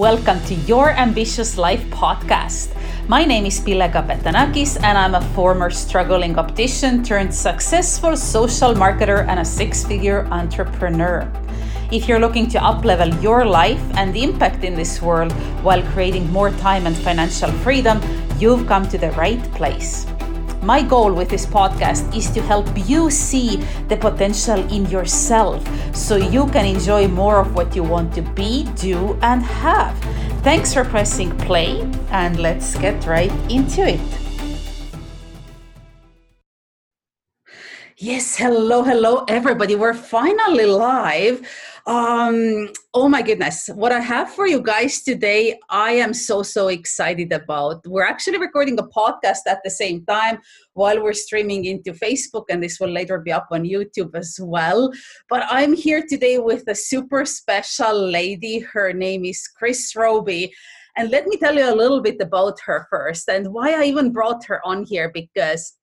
Welcome to Your Ambitious Life podcast. My name is Pille Kapetanakis, and I'm a former struggling optician turned successful social marketer and a six figure entrepreneur. If you're looking to uplevel your life and impact in this world while creating more time and financial freedom, you've come to the right place. My goal with this podcast is to help you see the potential in yourself so you can enjoy more of what you want to be, do, and have. Thanks for pressing play, and let's get right into it. Yes, hello, hello, everybody. We're finally live. Um, oh my goodness, what I have for you guys today, I am so, so excited about. We're actually recording a podcast at the same time while we're streaming into Facebook, and this will later be up on YouTube as well. But I'm here today with a super special lady. Her name is Chris Roby. And let me tell you a little bit about her first and why I even brought her on here because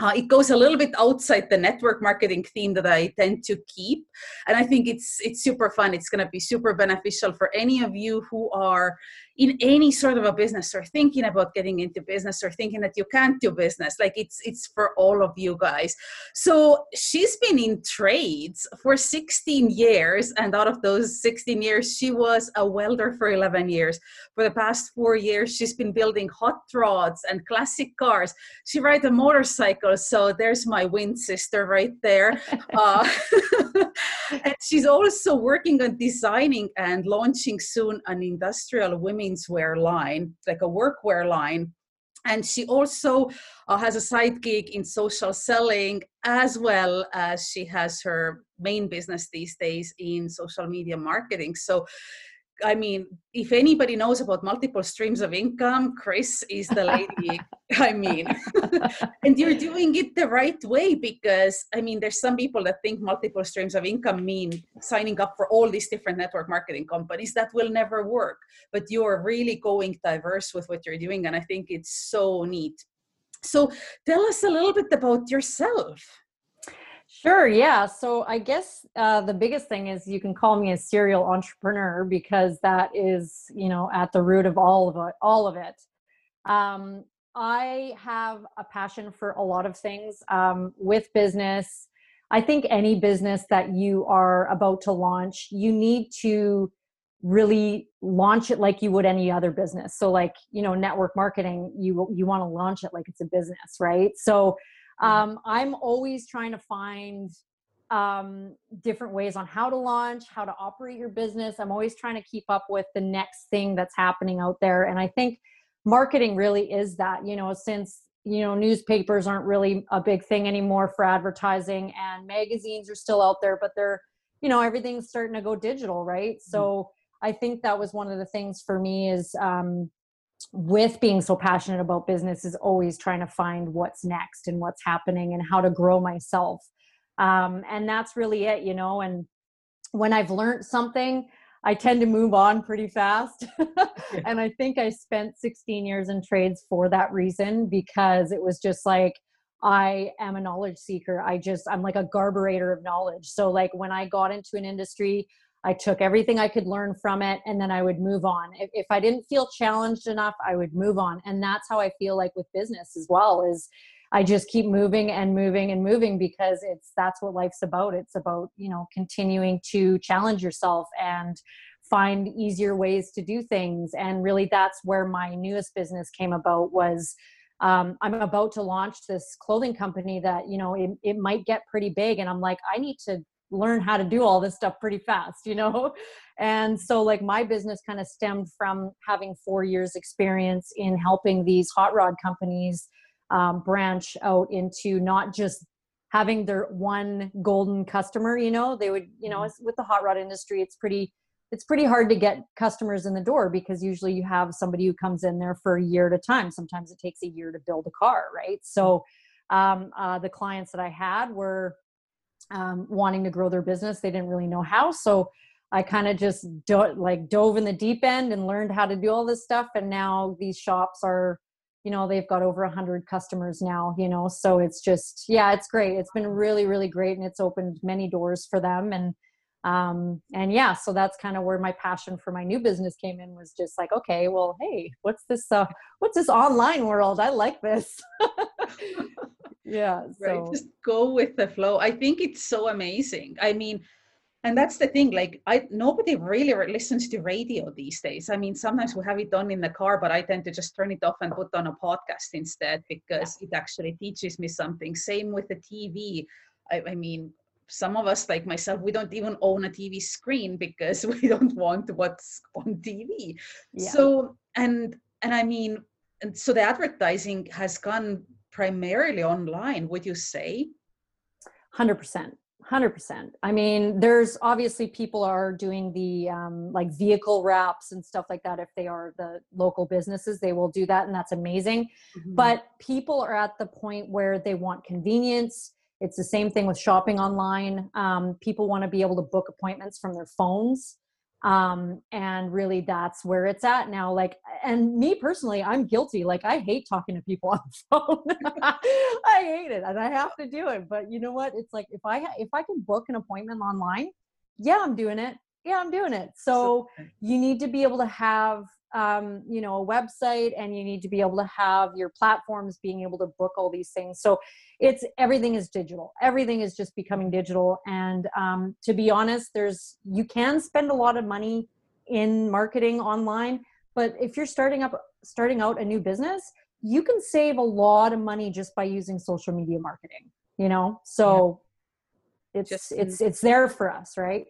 uh, it goes a little bit outside the network marketing theme that I tend to keep, and I think it's it's super fun. It's going to be super beneficial for any of you who are in any sort of a business or thinking about getting into business or thinking that you can't do business like it's it's for all of you guys. So she's been in trades for 16 years and out of those 16 years she was a welder for 11 years. For the past four years she's been building hot rods and classic cars. She rides a motorcycle so there's my wind sister right there. Uh, and she's also working on designing and launching soon an industrial women's wear line, like a workwear line. And she also uh, has a side gig in social selling, as well as she has her main business these days in social media marketing. So I mean, if anybody knows about multiple streams of income, Chris is the lady. I mean, and you're doing it the right way because I mean, there's some people that think multiple streams of income mean signing up for all these different network marketing companies. That will never work. But you're really going diverse with what you're doing, and I think it's so neat. So, tell us a little bit about yourself. Sure. Yeah. So I guess uh, the biggest thing is you can call me a serial entrepreneur because that is, you know, at the root of all of it. All of it. Um, I have a passion for a lot of things um, with business. I think any business that you are about to launch, you need to really launch it like you would any other business. So, like you know, network marketing, you you want to launch it like it's a business, right? So. Um, i'm always trying to find um, different ways on how to launch how to operate your business. I'm always trying to keep up with the next thing that's happening out there and i think marketing really is that you know since you know newspapers aren't really a big thing anymore for advertising and magazines are still out there but they're you know everything's starting to go digital right? Mm-hmm. so i think that was one of the things for me is um, with being so passionate about business is always trying to find what's next and what's happening and how to grow myself. Um, and that's really it you know and when i've learned something i tend to move on pretty fast. And i think i spent 16 years in trades for that reason because it was just like i am a knowledge seeker. I just i'm like a garburator of knowledge. So like when i got into an industry I took everything I could learn from it and then I would move on. If, if, I didn't feel challenged enough, I would move on. And that's how I feel like with business as well is I just keep moving and moving and moving because it's that's what life's about. It's about, you know, continuing to challenge yourself and find easier ways to do things. And really that's where my newest business came about was um, I'm about to launch this clothing company that, you know, it, it might get pretty big. And I'm like, I need to learn how to do all this stuff pretty fast you know? And so like my business kind of stemmed from having four years experience in helping these hot rod companies um, branch out into not just having their one golden customer you know? They would you know mm-hmm. with the hot rod industry it's pretty it's pretty hard to get customers in the door because usually you have somebody who comes in there for a year at a time. Sometimes it takes a year to build a car right? So um, uh, the clients that i had were um, wanting to grow their business. They didn't really know how. So I kind of just do, like dove in the deep end and learned how to do all this stuff. And now these shops are, you know, they've got over a hundred customers now, you know, so it's just, yeah, it's great. It's been really, really great. And it's opened many doors for them. And um, and yeah so that's kind of where my passion for my new business came in was just like okay well hey what's this uh what's this online world i like this yeah so. right just go with the flow i think it's so amazing i mean and that's the thing like i nobody really listens to radio these days i mean sometimes we have it on in the car but i tend to just turn it off and put on a podcast instead because yeah. it actually teaches me something same with the tv I, I mean some of us like myself we don't even own a tv screen because we don't want what's on tv yeah. so and and i mean and so the advertising has gone primarily online would you say 100% 100% i mean there's obviously people are doing the um, like vehicle wraps and stuff like that if they are the local businesses they will do that and that's amazing mm-hmm. but people are at the point where they want convenience it's the same thing with shopping online. Um, people want to be able to book appointments from their phones. Um, and really that's where it's at now. Like, and me personally, I'm guilty. Like, I hate talking to people on the phone. I hate it and I have to do it. But you know what? It's like, if I, if I can book an appointment online, yeah, I'm doing it. Yeah, I'm doing it. So you need to be able to have um, you know a website and you need to be able to have your platforms being able to book all these things. So it's everything is digital. Everything is just becoming digital. And um, to be honest there's you can spend a lot of money in marketing online but if you're starting up starting out a new business you can save a lot of money just by using social media marketing you know? So yeah. it's just, it's it's there for us right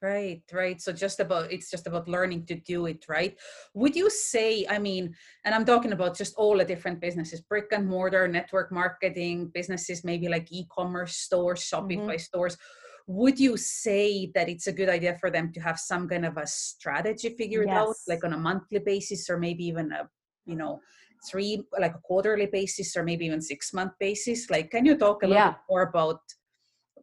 Right, right. So just about it's just about learning to do it, right? Would you say, I mean, and I'm talking about just all the different businesses, brick and mortar, network marketing, businesses maybe like e-commerce stores, Shopify mm-hmm. stores. Would you say that it's a good idea for them to have some kind of a strategy figured yes. out, like on a monthly basis, or maybe even a, you know, three like a quarterly basis, or maybe even six month basis? Like, can you talk a little yeah. bit more about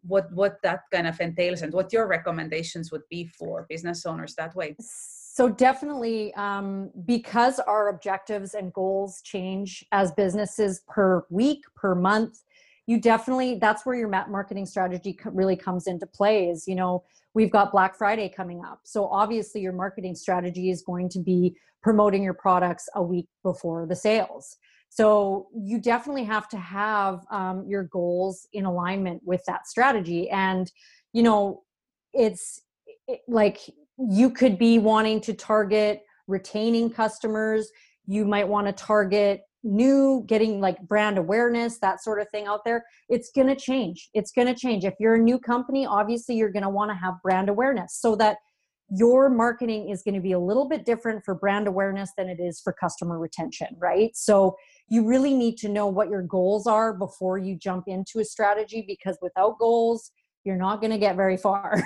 what what that kind of entails and what your recommendations would be for business owners that way? So definitely um, because our objectives and goals change as businesses per week per month you definitely that's where your marketing strategy really comes into play is you know we've got black friday coming up. So obviously your marketing strategy is going to be promoting your products a week before the sales so you definitely have to have um, your goals in alignment with that strategy. And, you know, it's it, like you could be wanting to target retaining customers. You might want to target new getting like brand awareness that sort of thing out there it's going to change it's going to change if you're a new company obviously you're going to want to have brand awareness so that your marketing is going to be a little bit different for brand awareness than it is for customer retention, right? So you really need to know what your goals are before you jump into a strategy because without goals, you're not going to get very far.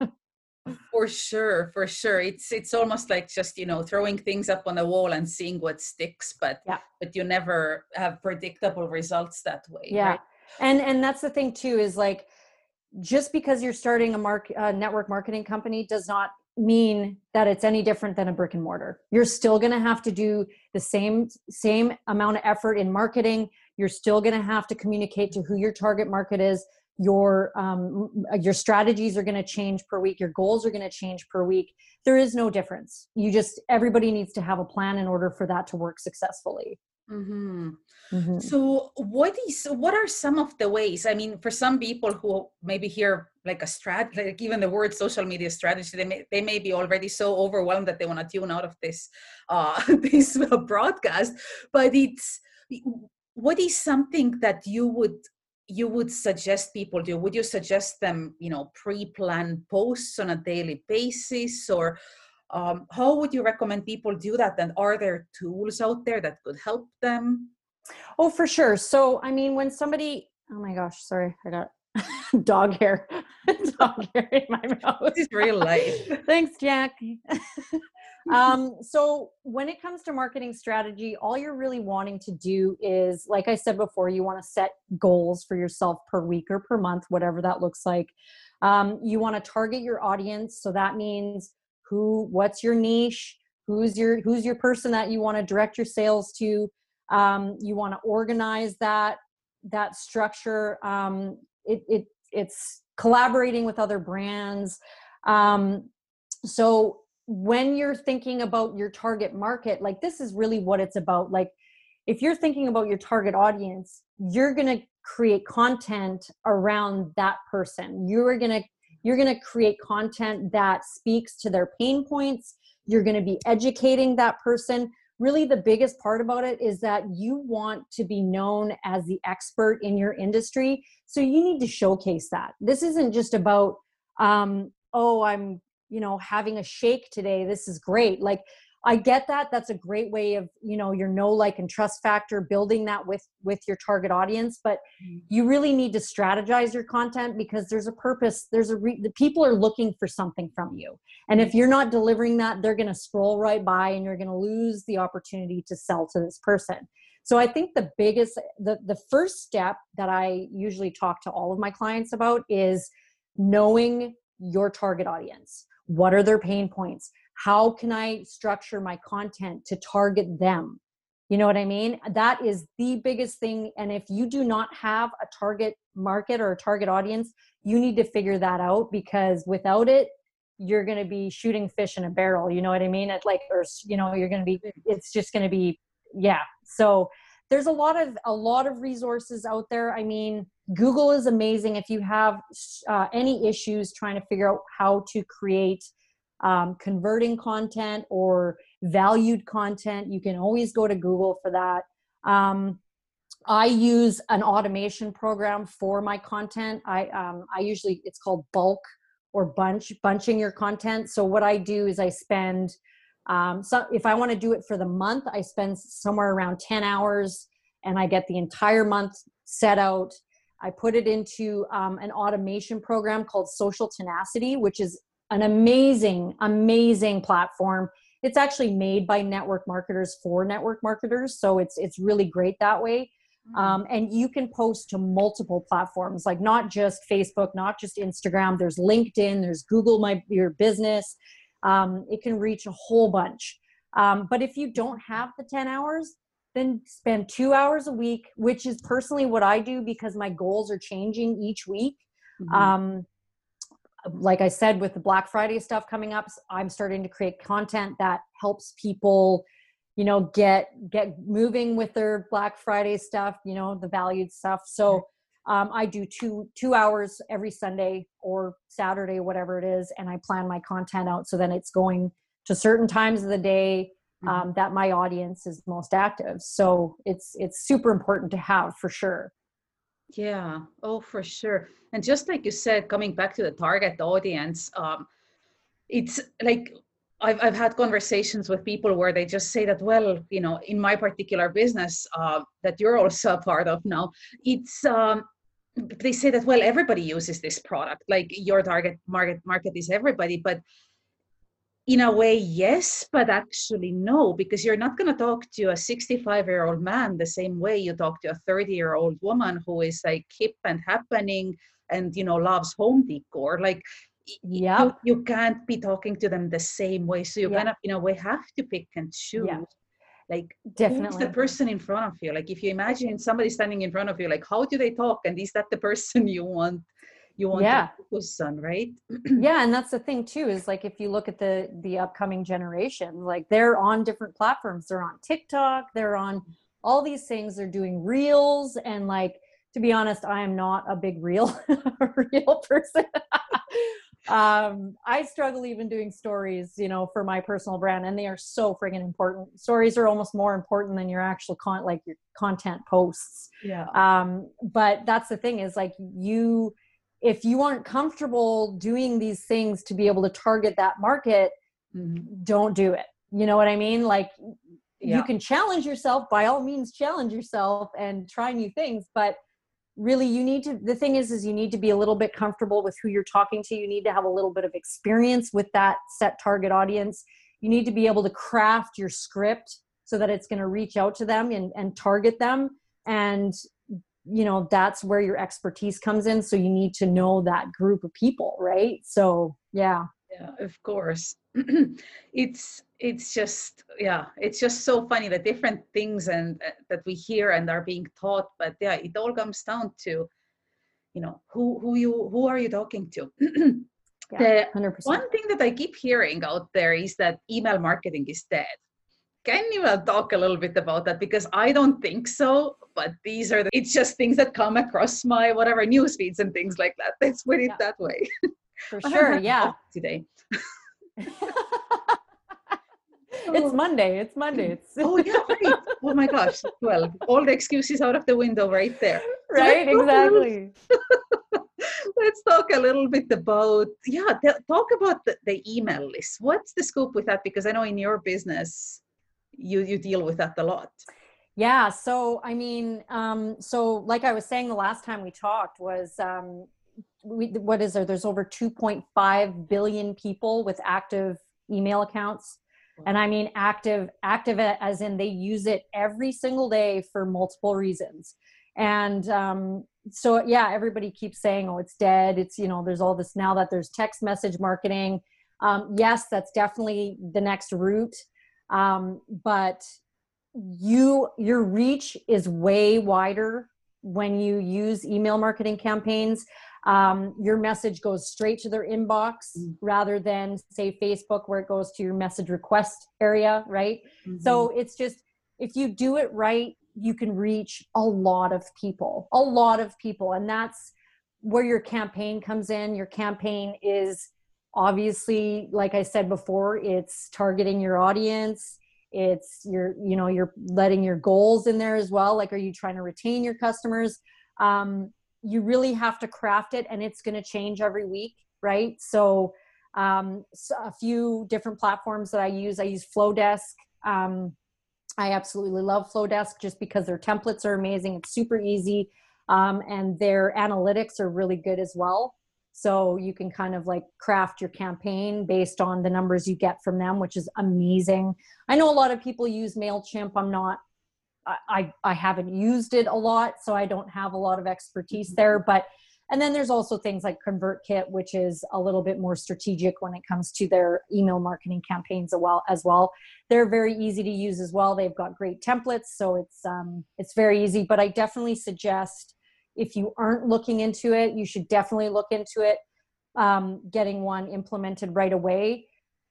for sure, for sure. It's it's almost like just, you know, throwing things up on a wall and seeing what sticks, but yeah. but you never have predictable results that way. Yeah. Right? And and that's the thing too is like just because you're starting a mark a network marketing company does not mean that it's any different than a brick and mortar. You're still going to have to do the same same amount of effort in marketing. You're still going to have to communicate to who your target market is. Your um, your strategies are going to change per week. Your goals are going to change per week. There is no difference. You just everybody needs to have a plan in order for that to work successfully Mm-hmm. Mm-hmm. So, what is what are some of the ways? I mean, for some people who maybe hear like a strat, like even the word social media strategy, they may they may be already so overwhelmed that they want to tune out of this uh, this broadcast. But it's what is something that you would you would suggest people do? Would you suggest them, you know, pre-plan posts on a daily basis, or um, how would you recommend people do that? And are there tools out there that could help them? Oh for sure. So i mean when somebody oh my gosh sorry i got dog hair dog hair in my mouth. This is real life. Thanks jack. Um, so when it comes to marketing strategy all you're really wanting to do is like i said before you want to set goals for yourself per week or per month whatever that looks like. Um, you want to target your audience. So that means who what's your niche? Who's your who's your person that you want to direct your sales to? Um, you want to organize that that structure. Um, it, it it's collaborating with other brands. Um, so when you're thinking about your target market like this is really what it's about. Like if you're thinking about your target audience you're going to create content around that person. You're going to you're going to create content that speaks to their pain points. You're going to be educating that person. Really the biggest part about it is that you want to be known as the expert in your industry. So you need to showcase that. This isn't just about um, oh i'm you know having a shake today. This is great. Like i get that that's a great way of you know your know like and trust factor building that with with your target audience but mm-hmm. you really need to strategize your content because there's a purpose there's a re- the people are looking for something from you. And if you're not delivering that they're going to scroll right by and you're going to lose the opportunity to sell to this person. So i think the biggest the the first step that i usually talk to all of my clients about is knowing your target audience. What are their pain points how can i structure my content to target them? You know what i mean? That is the biggest thing and if you do not have a target market or a target audience you need to figure that out because without it you're going to be shooting fish in a barrel you know what i mean? It's like or you know you're going to be it's just going to be yeah. So there's a lot of a lot of resources out there. I mean google is amazing if you have uh, any issues trying to figure out how to create um, converting content or valued content. You can always go to google for that. Um, i use an automation program for my content. I um, i usually it's called bulk or bunch bunching your content. So what i do is i spend um, so if I want to do it for the month, I spend somewhere around 10 hours and I get the entire month set out. I put it into um, an automation program called Social Tenacity, which is an amazing, amazing platform. It's actually made by network marketers for network marketers, so it's it's really great that way. Mm. Um, and you can post to multiple platforms, like not just Facebook, not just Instagram. There's LinkedIn, there's Google My Your Business, um, it can reach a whole bunch. Um, but if you don't have the 10 hours, then spend two hours a week, which is personally what I do because my goals are changing each week. Mm-hmm. Um, like I said, with the Black Friday stuff coming up, I'm starting to create content that helps people, you know, get get moving with their Black Friday stuff, you know, the valued stuff. So um, I do two two hours every Sunday or Saturday, whatever it is, and I plan my content out so then it's going to certain times of the day mm-hmm. um, that my audience is most active. So it's it's super important to have for sure. Yeah. Oh, for sure. And just like you said, coming back to the target audience, um, it's like I've, I've had conversations with people where they just say that, well, you know, in my particular business uh, that you're also a part of now, it's um, they say that well everybody uses this product like your target market market is everybody but in a way yes but actually no because you're not going to talk to a 65 year old man the same way you talk to a 30 year old woman who is like hip and happening and you know loves home decor. Like yeah. you, you, can't be talking to them the same way. So you kind of in a way have to pick and choose yeah like definitely who's the person in front of you? Like if you imagine somebody standing in front of you like how do they talk? And is that the person you want you want yeah. to focus on right yeah and that's the thing too is like if you look at the the upcoming generation like they're on different platforms they're on tiktok they're on all these things they're doing reels and like to be honest i am not a big real real person um, I struggle even doing stories, you know, for my personal brand, and they are so friggin' important. Stories are almost more important than your actual con, like your content posts. Yeah. Um, but that's the thing is like you, if you aren't comfortable doing these things to be able to target that market, mm-hmm. don't do it. You know what I mean? Like yeah. you can challenge yourself by all means, challenge yourself and try new things, but really you need to the thing is is you need to be a little bit comfortable with who you're talking to you need to have a little bit of experience with that set target audience you need to be able to craft your script so that it's going to reach out to them and, and target them and you know that's where your expertise comes in so you need to know that group of people right? So yeah. Yeah of course. It's it's just yeah it's just so funny the different things and uh, that we hear and are being taught but yeah it all comes down to you know who who you who are you talking to? Yeah, 100%. one thing that i keep hearing out there is that email marketing is dead can you uh, talk a little bit about that because i don't think so but these are the, it's just things that come across my whatever news feeds and things like that let's put it yeah. that way for sure yeah today it's Monday. It's Monday. It's oh yeah, right. Oh my gosh. Well, all the excuses out of the window right there. Right, exactly. let's talk a little bit about yeah. Talk about the, the email list. What's the scope with that? Because I know in your business, you you deal with that a lot. Yeah. So I mean, um, so like I was saying the last time we talked was um, we, what is there? There's over 2.5 billion people with active email accounts and i mean active active as in they use it every single day for multiple reasons and um, so yeah everybody keeps saying oh it's dead it's you know there's all this now that there's text message marketing um, yes that's definitely the next route um, but you your reach is way wider when you use email marketing campaigns um, your message goes straight to their inbox mm-hmm. rather than say facebook where it goes to your message request area right mm-hmm. so it's just if you do it right you can reach a lot of people a lot of people and that's where your campaign comes in your campaign is obviously like i said before it's targeting your audience. It's your you know you're letting your goals in there as well. Like are you trying to retain your customers? Um, you really have to craft it and it's going to change every week right? So, um, so a few different platforms that i use i use Flodesk. Um, i absolutely love Flodesk just because their templates are amazing. It's super easy. Um, and their analytics are really good as well so you can kind of like craft your campaign based on the numbers you get from them which is amazing i know a lot of people use mailchimp i'm not I, I haven't used it a lot, so I don't have a lot of expertise there. But and then there's also things like ConvertKit, which is a little bit more strategic when it comes to their email marketing campaigns as well. As well, they're very easy to use as well. They've got great templates, so it's um, it's very easy. But I definitely suggest if you aren't looking into it, you should definitely look into it. Um, getting one implemented right away.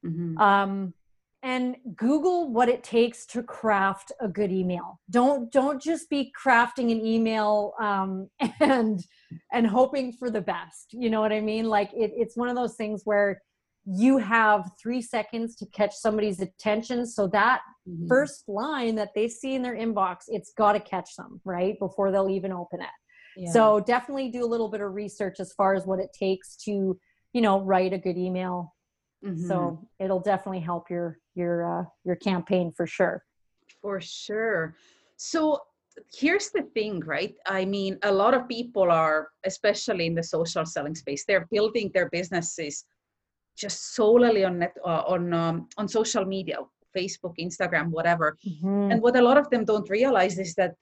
Mm-hmm. Um, and google what it takes to craft a good email don't don't just be crafting an email um, and and hoping for the best you know what i mean like it, it's one of those things where you have three seconds to catch somebody's attention so that mm-hmm. first line that they see in their inbox it's got to catch them right before they'll even open it yeah. so definitely do a little bit of research as far as what it takes to you know write a good email Mm-hmm. So it'll definitely help your your uh, your campaign for sure. For sure. So here's the thing, right? I mean, a lot of people are, especially in the social selling space, they're building their businesses just solely on net uh, on um, on social media, Facebook, Instagram, whatever. Mm-hmm. And what a lot of them don't realize is that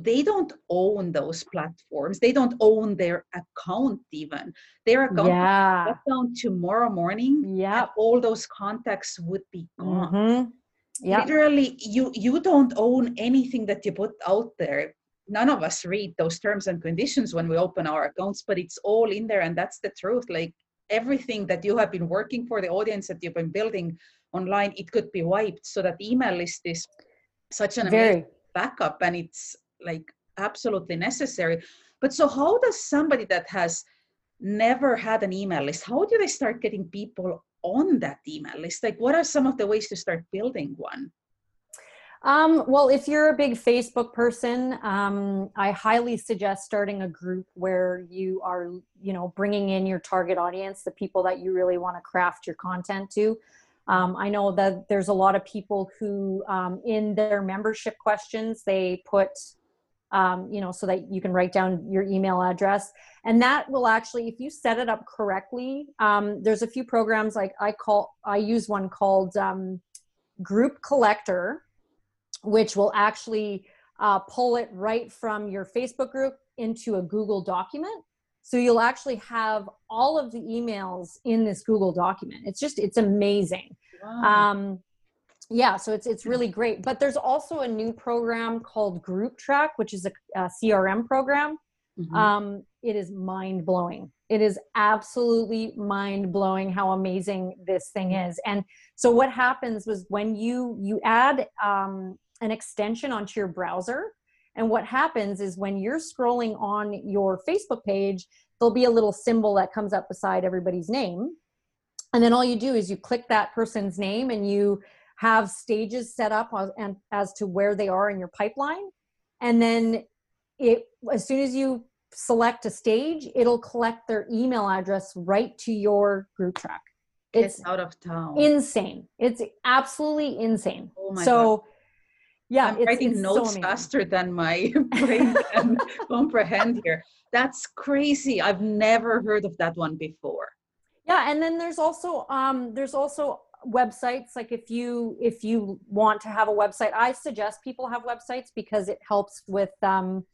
they don't own those platforms they don't own their account even their account yeah. shut down tomorrow morning yeah all those contacts would be gone mm-hmm. yep. literally you you don't own anything that you put out there none of us read those terms and conditions when we open our accounts but it's all in there and that's the truth like everything that you have been working for the audience that you've been building online it could be wiped so that email list is such an Very. amazing backup and it's like absolutely necessary. But so how does somebody that has never had an email list how do they start getting people on that email list? Like what are some of the ways to start building one? Um, well, if you're a big Facebook person, um, I highly suggest starting a group where you are, you know, bringing in your target audience, the people that you really want to craft your content to. Um, I know that there's a lot of people who, um, in their membership questions, they put um, you know, so that you can write down your email address. And that will actually, if you set it up correctly, um, there's a few programs like I call, I use one called um, Group Collector, which will actually uh, pull it right from your Facebook group into a Google document. So you'll actually have all of the emails in this Google document. It's just, it's amazing. Wow. Um, yeah so it's it's really great but there's also a new program called group track which is a, a crm program mm-hmm. um, it is mind blowing. It is absolutely mind blowing how amazing this thing is. And so what happens was when you you add um, an extension onto your browser, and what happens is when you're scrolling on your Facebook page, there'll be a little symbol that comes up beside everybody's name. And then all you do is you click that person's name and you have stages set up as, and as to where they are in your pipeline. And then it as soon as you select a stage, it'll collect their email address right to your group track. It's, out of town. Insane. It's absolutely insane. Oh so God. yeah, I'm it's, writing it's notes so faster than my brain can comprehend here. That's crazy. I've never heard of that one before. Yeah, and then there's also um there's also websites like if you if you want to have a website i suggest people have websites because it helps with um,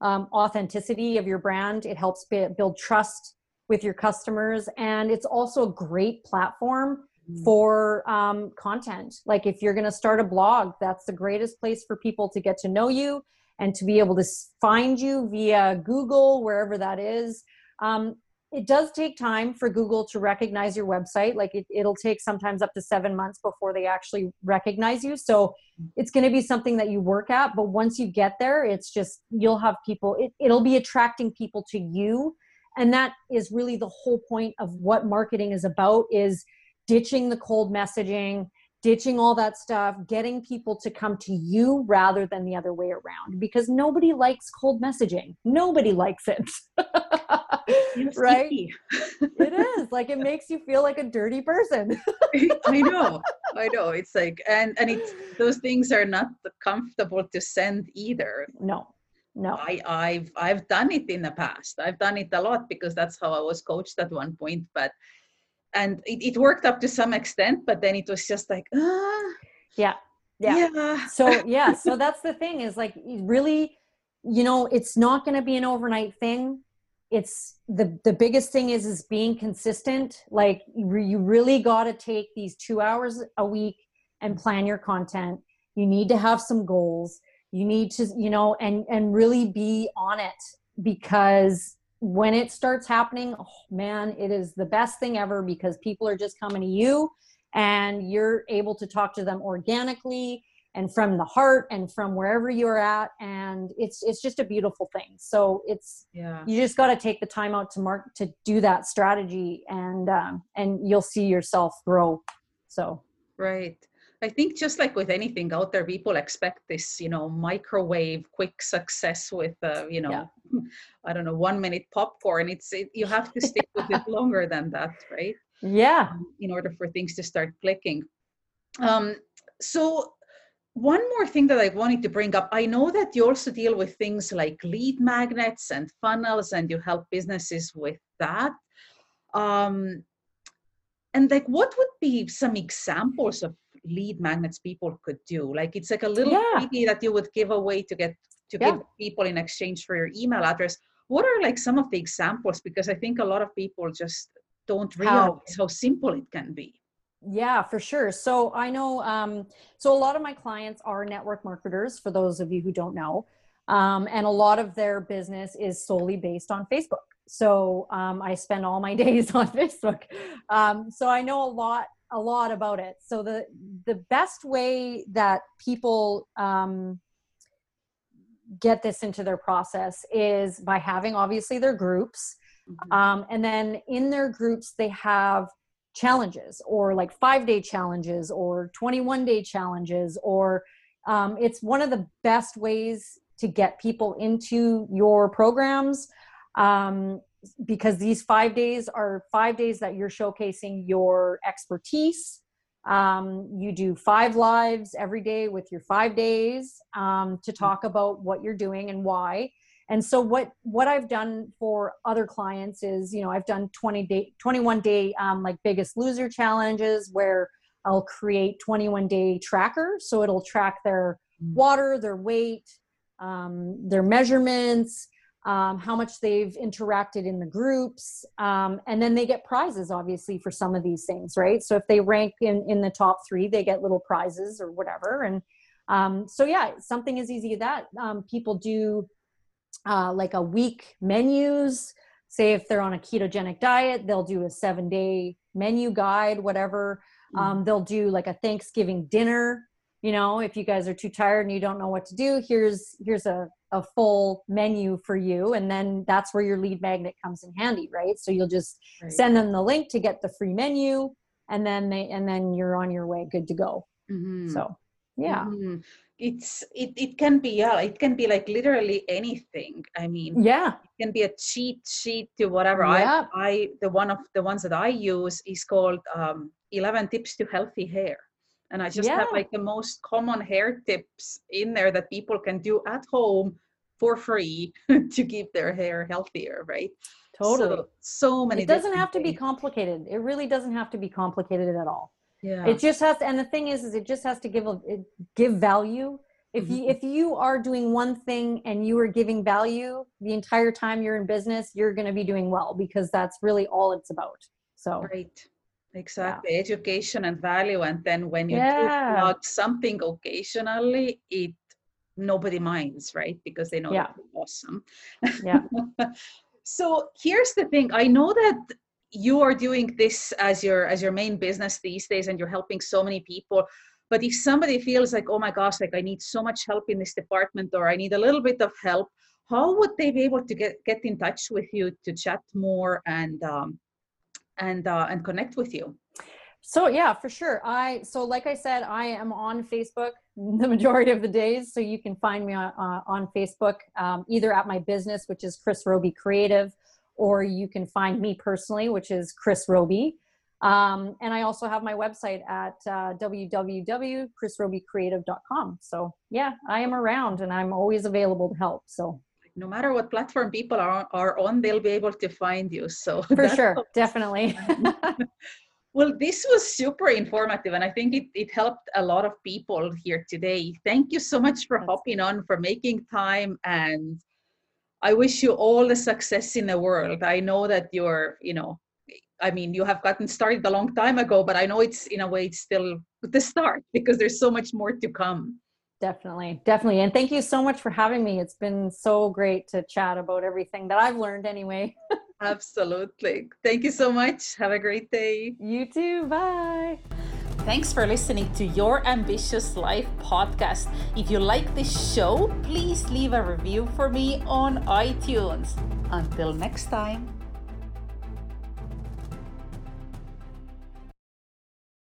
um, authenticity of your brand. It helps build trust with your customers. And it's also a great platform mm. for um, content. Like if you're going to start a blog that's the greatest place for people to get to know you and to be able to find you via google wherever that is. Um, it does take time for Google to recognize your website. Like it, it'll take sometimes up to seven months before they actually recognize you. So it's going to be something that you work at. But once you get there, it's just you'll have people, it, it'll be attracting people to you. And that is really the whole point of what marketing is about is ditching the cold messaging ditching all that stuff, getting people to come to you rather than the other way around because nobody likes cold messaging. Nobody likes it. right? it is. Like it makes you feel like a dirty person. I know. I know. It's like and and it's those things are not comfortable to send either. No. No. I, I've I've done it in the past. I've done it a lot because that's how I was coached at one point. But and it, it worked up to some extent but then it was just like ah, yeah yeah, yeah. so yeah so that's the thing is like really you know it's not going to be an overnight thing. It's the the biggest thing is is being consistent. Like you really got to take these two hours a week and plan your content. You need to have some goals. You need to you know and and really be on it because when it starts happening, oh, man, it is the best thing ever because people are just coming to you and you're able to talk to them organically and from the heart and from wherever you're at. And it's it's just a beautiful thing. So it's yeah. you just got to take the time out to mark to do that strategy and um, and you'll see yourself grow. So. Right I think just like with anything out there, people expect this, you know, microwave quick success with, uh, you know, yeah. I don't know, one minute popcorn. It's it, you have to stick with it longer than that, right? Yeah. Um, in order for things to start clicking. Um, so one more thing that I wanted to bring up, I know that you also deal with things like lead magnets and funnels, and you help businesses with that. Um, and like, what would be some examples of lead magnets people could do. Like it's like a little yeah. freebie that you would give away to get to yeah. give people in exchange for your email address. What are like some of the examples? Because i think a lot of people just don't realize how, how simple it can be. Yeah for sure. So i know um, so a lot of my clients are network marketers for those of you who don't know. Um, and a lot of their business is solely based on facebook so um, i spend all my days on facebook um, so i know a lot a lot about it. So the the best way that people um, get this into their process is by having obviously their groups, mm-hmm. um, and then in their groups they have challenges or like five day challenges or 21 day challenges or um, it's one of the best ways to get people into your programs um, because these five days are five days that you're showcasing your expertise. Um, you do five lives every day with your five days um, to mm-hmm. talk about what you're doing and why. And so what what I've done for other clients is, you know, I've done 20 day, 21 day um, like biggest loser challenges where I'll create 21 day tracker. So it'll track their mm. water, their weight, um, their measurements, um, how much they've interacted in the groups um, and then they get prizes obviously for some of these things right so if they rank in in the top three they get little prizes or whatever and um, so yeah something as easy as that um, people do uh, like a week menus. Say if they're on a ketogenic diet, they'll do a seven day menu guide, whatever. Um, mm-hmm. they'll do like a Thanksgiving dinner. You know, if you guys are too tired and you don't know what to do, here's here's a a full menu for you and then that's where your lead magnet comes in handy right so you'll just right. send them the link to get the free menu and then they and then you're on your way good to go mm-hmm. so yeah mm-hmm. it's it, it can be yeah it can be like literally anything i mean yeah it can be a cheat sheet to whatever yeah. i i the one of the ones that i use is called um 11 tips to healthy hair and i just yeah. have like the most common hair tips in there that people can do at home for free to keep their hair healthier right? Totally. so, so many it doesn't have to be complicated. It really doesn't have to be complicated at all. Yeah. It just has to and the thing is is it just has to give a give value. If you mm-hmm. if you are doing one thing and you are giving value the entire time you're in business you're going to be doing well because that's really all it's about. So right exactly yeah. education and value and then when you yeah. do plug something occasionally it nobody minds right because they know yeah. awesome yeah so here's the thing i know that you are doing this as your as your main business these days and you're helping so many people but if somebody feels like oh my gosh like i need so much help in this department or i need a little bit of help how would they be able to get get in touch with you to chat more and um, and uh, and connect with you. So yeah for sure. I so like i said i am on facebook the majority of the days so you can find me on, uh, on facebook um, either at my business which is chris roby creative or you can find me personally which is chris roby. Um, and i also have my website at uh, www.chrisrobycreative.com so yeah i am around and i'm always available to help so no matter what platform people are, are on, they'll be able to find you. So for sure, definitely. well, this was super informative, and I think it, it helped a lot of people here today. Thank you so much for hopping on, for making time, and I wish you all the success in the world. I know that you're, you know, I mean, you have gotten started a long time ago, but I know it's in a way it's still the start because there's so much more to come. Definitely, definitely. And thank you so much for having me. It's been so great to chat about everything that I've learned anyway. Absolutely. Thank you so much. Have a great day. You too. Bye. Thanks for listening to Your Ambitious Life podcast. If you like this show, please leave a review for me on iTunes. Until next time.